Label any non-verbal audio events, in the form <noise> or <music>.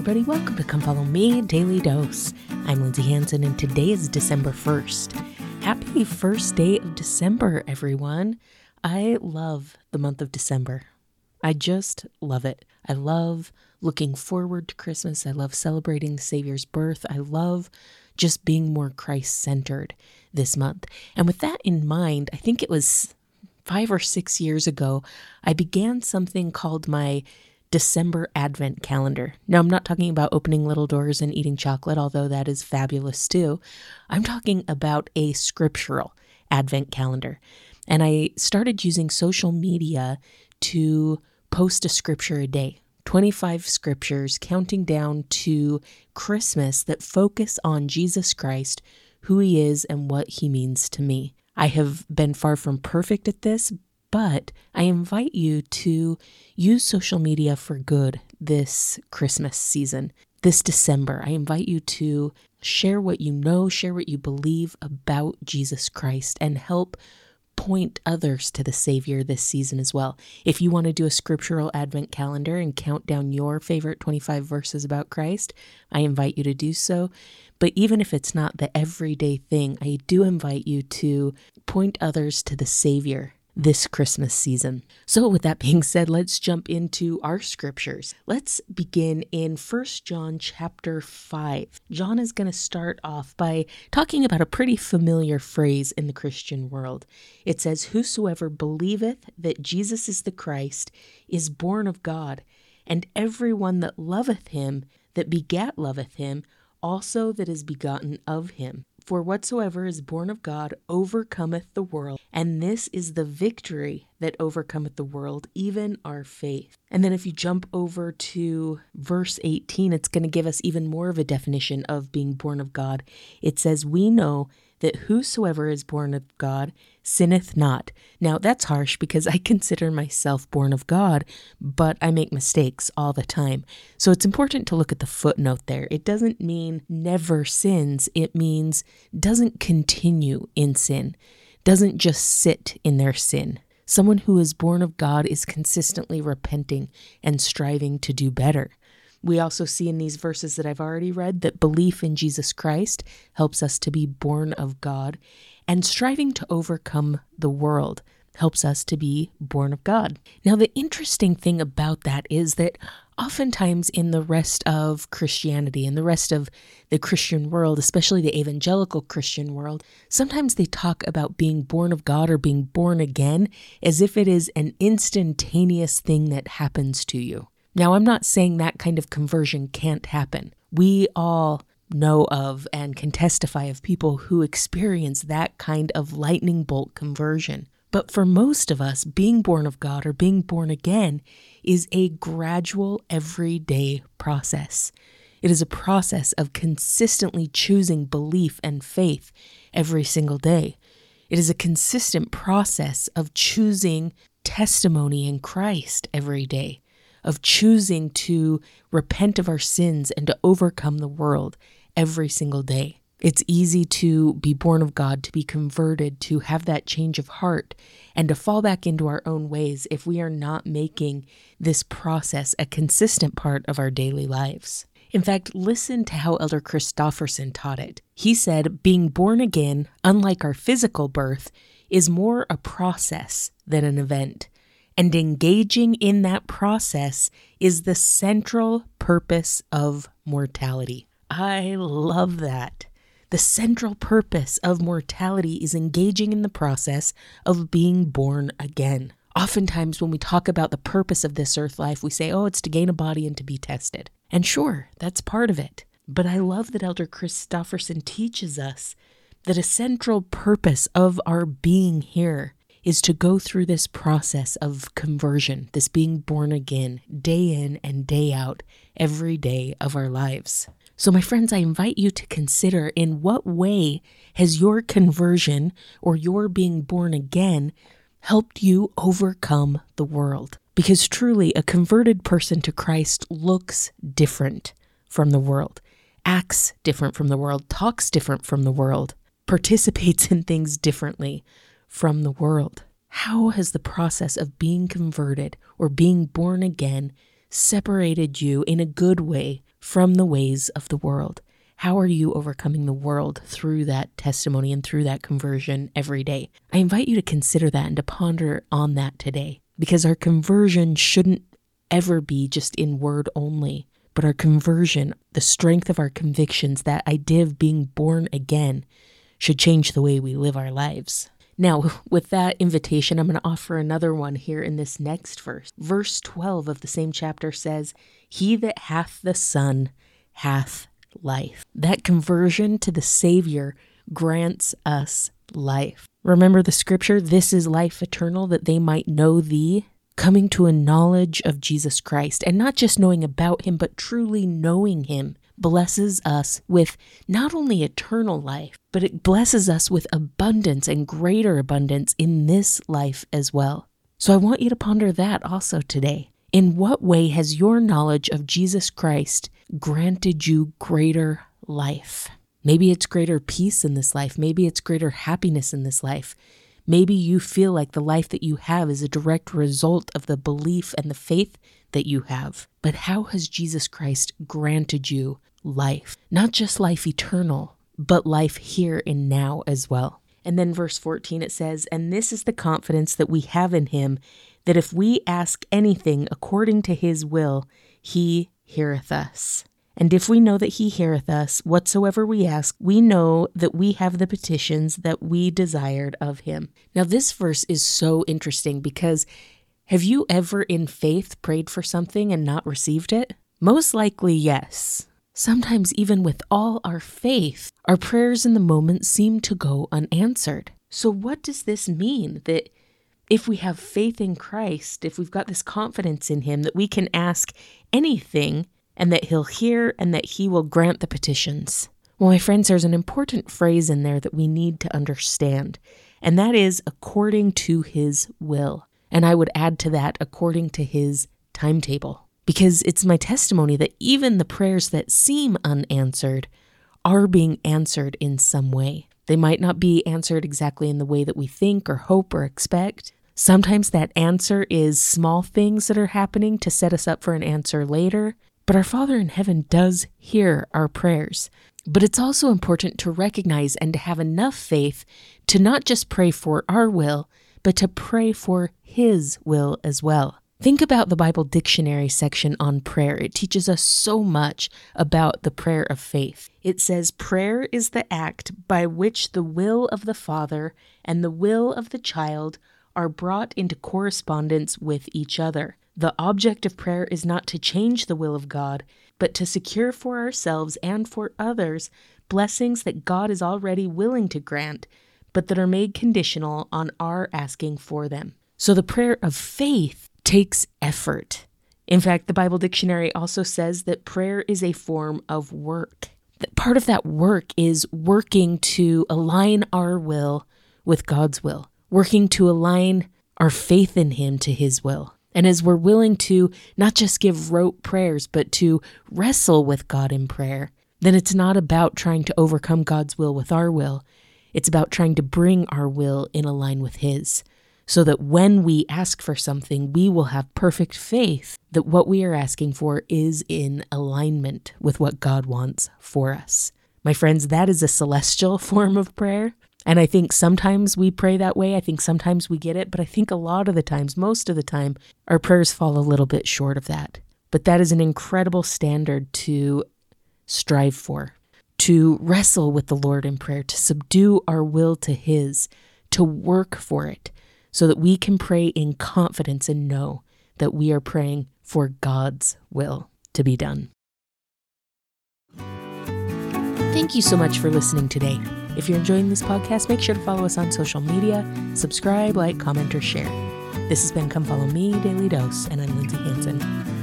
everybody. Welcome to Come Follow Me Daily Dose. I'm Lindsay Hanson, and today is December 1st. Happy first day of December, everyone. I love the month of December. I just love it. I love looking forward to Christmas. I love celebrating the Savior's birth. I love just being more Christ centered this month. And with that in mind, I think it was five or six years ago, I began something called my December Advent calendar. Now, I'm not talking about opening little doors and eating chocolate, although that is fabulous too. I'm talking about a scriptural Advent calendar. And I started using social media to post a scripture a day. 25 scriptures counting down to Christmas that focus on Jesus Christ, who he is, and what he means to me. I have been far from perfect at this, but I invite you to use social media for good this Christmas season, this December. I invite you to share what you know, share what you believe about Jesus Christ, and help point others to the Savior this season as well. If you want to do a scriptural Advent calendar and count down your favorite 25 verses about Christ, I invite you to do so. But even if it's not the everyday thing, I do invite you to point others to the Savior this Christmas season. So, with that being said, let's jump into our scriptures. Let's begin in 1 John chapter 5. John is going to start off by talking about a pretty familiar phrase in the Christian world. It says, Whosoever believeth that Jesus is the Christ is born of God, and every one that loveth him, that begat loveth him, also that is begotten of him. For whatsoever is born of God overcometh the world, and this is the victory that overcometh the world, even our faith. And then if you jump over to verse 18, it's going to give us even more of a definition of being born of God. It says, We know that whosoever is born of God sinneth not. Now, that's harsh because I <laughs> consider myself born of God, but I make mistakes all the time. So it's important to look at the footnote there. It doesn't mean never sins, it means doesn't continue in sin, doesn't just sit in their sin. Someone who is born of God is consistently repenting and striving to do better. We also see in these verses that I've already read that belief in Jesus Christ helps us to be born of God, and striving to overcome the world helps us to be born of God. Now, the interesting thing about that is that oftentimes in the rest of Christianity, in the rest of the Christian world, especially the evangelical Christian world, sometimes they talk about being born of God or being born again as if it is an instantaneous thing that happens to you. Now, I'm not saying that kind of conversion can't happen. We all know of and can testify of people who experience that kind of lightning bolt conversion. But for most of us, being born of God or being born again is a gradual, everyday process. It is a process of consistently choosing belief and faith every single day. It is a consistent process of choosing testimony in Christ every day of choosing to repent of our sins and to overcome the world every single day. It's easy to be born of God, to be converted, to have that change of heart, and to fall back into our own ways if we are not making this process a consistent part of our daily lives. In fact, listen to how Elder Christofferson taught it. He said, Being born again, unlike our physical birth, is more a process than an event and engaging in that process is the central purpose of mortality. I love that. The central purpose of mortality is engaging in the process of being born again. Oftentimes, when we talk about the purpose of this earth life, we say, oh, it's to gain a body and to be tested. And sure, that's part of it. But I love that Elder Christofferson teaches us that a central purpose of our being here is to go through this process of conversion, this being born again, day in and day out, every day of our lives. So, my friends, I invite you to consider in what way has your conversion or your being born again helped you overcome the world? Because truly, a converted person to Christ looks different from the world, acts different from the world, talks different from the world, participates <laughs> in things differently from the world. How has the process of being converted or being born again separated you in a good way from the ways of the world. How are you overcoming the world through that testimony and through that conversion every day? I invite you to consider that and to ponder on that today because our conversion shouldn't ever be just in word only, but our conversion, the strength of our convictions, that idea of being born again, should change the way we live our lives. Now, <laughs> with that invitation, I'm going to offer another one here in this next verse. Verse 12 of the same chapter says, He that hath the Son hath life. That conversion to the Savior grants us life. Remember the scripture, this is life eternal, that they might know thee, coming to a knowledge of Jesus Christ, and not just knowing about him, but truly knowing him, blesses us with not only eternal life, but it blesses us with abundance and greater abundance in this life as well. So I want you to ponder that also today. In what way has your knowledge of Jesus Christ granted you greater life? Maybe it's greater peace in this life. Maybe it's greater happiness in this life. Maybe you feel like the life that you have is a direct result of the belief and the faith that you have. But how has Jesus Christ granted you life? Not just life eternal, but life here and now as well. And then verse 14 it says, And this is the confidence that we have in him that if we ask anything according to his will, he heareth us. And if we know that he heareth us, whatsoever we ask, we know that we have the petitions that we desired of him. Now, this verse is so interesting because have you ever in faith prayed for something and not received it? Most likely, yes. Sometimes, even with all our faith, our prayers in the moment seem to go unanswered. So, what does this mean? That if we have faith in Christ, if we've got this confidence in Him that we can ask anything and that He'll hear and that He will grant the petitions. Well, my friends, there's an important phrase in there that we need to understand, and that is according to His will. And I would add to that, according to His timetable. Because it's my testimony that even the prayers that seem unanswered are being answered in some way. They might not be answered exactly in the way that we think or hope or expect, Sometimes that answer is small things that are happening to set us up for an answer later, but our Father in heaven does hear our prayers. But it's also important to recognize and to have enough faith to not just pray for our will, but to pray for His will as well. Think about the Bible dictionary section on prayer. It teaches us so much about the prayer of faith. It says, Prayer is the act by which the will of the Father and the will of the child are brought into correspondence with each other. The object of prayer is not to change the will of God, but to secure for ourselves and for others blessings that God is already willing to grant, but that are made conditional on our asking for them. So the prayer of faith takes effort. In fact, the Bible dictionary also says that prayer is a form of work. That part of that work is working to align our will with God's will working to align our faith in Him to His will. And as we're willing to not just give rote prayers, but to wrestle with God in prayer, then it's not about trying to overcome God's will with our will. It's about trying to bring our will in line with His, so that when we ask for something, we will have perfect faith that what we are asking for is in alignment with what God wants for us. My friends, that is a celestial <laughs> form of prayer. And I think sometimes we pray that way. I think sometimes we get it. But I think a lot of the times, most of the time, our prayers fall a little bit short of that. But that is an incredible standard to strive for, to wrestle with the Lord in prayer, to subdue our will to His, to work for it, so that we can pray in confidence and know that we are praying for God's will to be done. Thank you so much for listening today. If you're enjoying this podcast, make sure to follow us on social media, subscribe, like, comment, or share. This has been Come Follow Me Daily Dose, and I'm Lindsay Hanson.